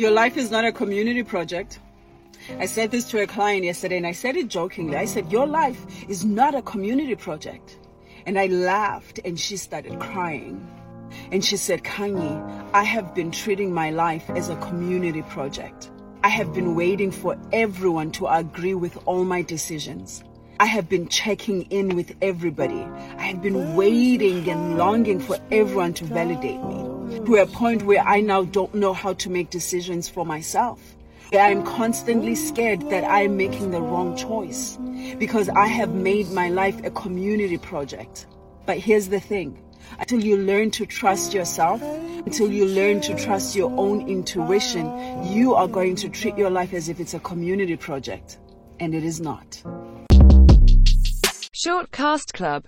Your life is not a community project. I said this to a client yesterday and I said it jokingly. I said, Your life is not a community project. And I laughed and she started crying. And she said, Kanye, I have been treating my life as a community project. I have been waiting for everyone to agree with all my decisions. I have been checking in with everybody. I have been waiting and longing for everyone to validate me to a point where I now don't know how to make decisions for myself. I'm constantly scared that I'm making the wrong choice because I have made my life a community project. But here's the thing until you learn to trust yourself, until you learn to trust your own intuition, you are going to treat your life as if it's a community project. And it is not. Shortcast Club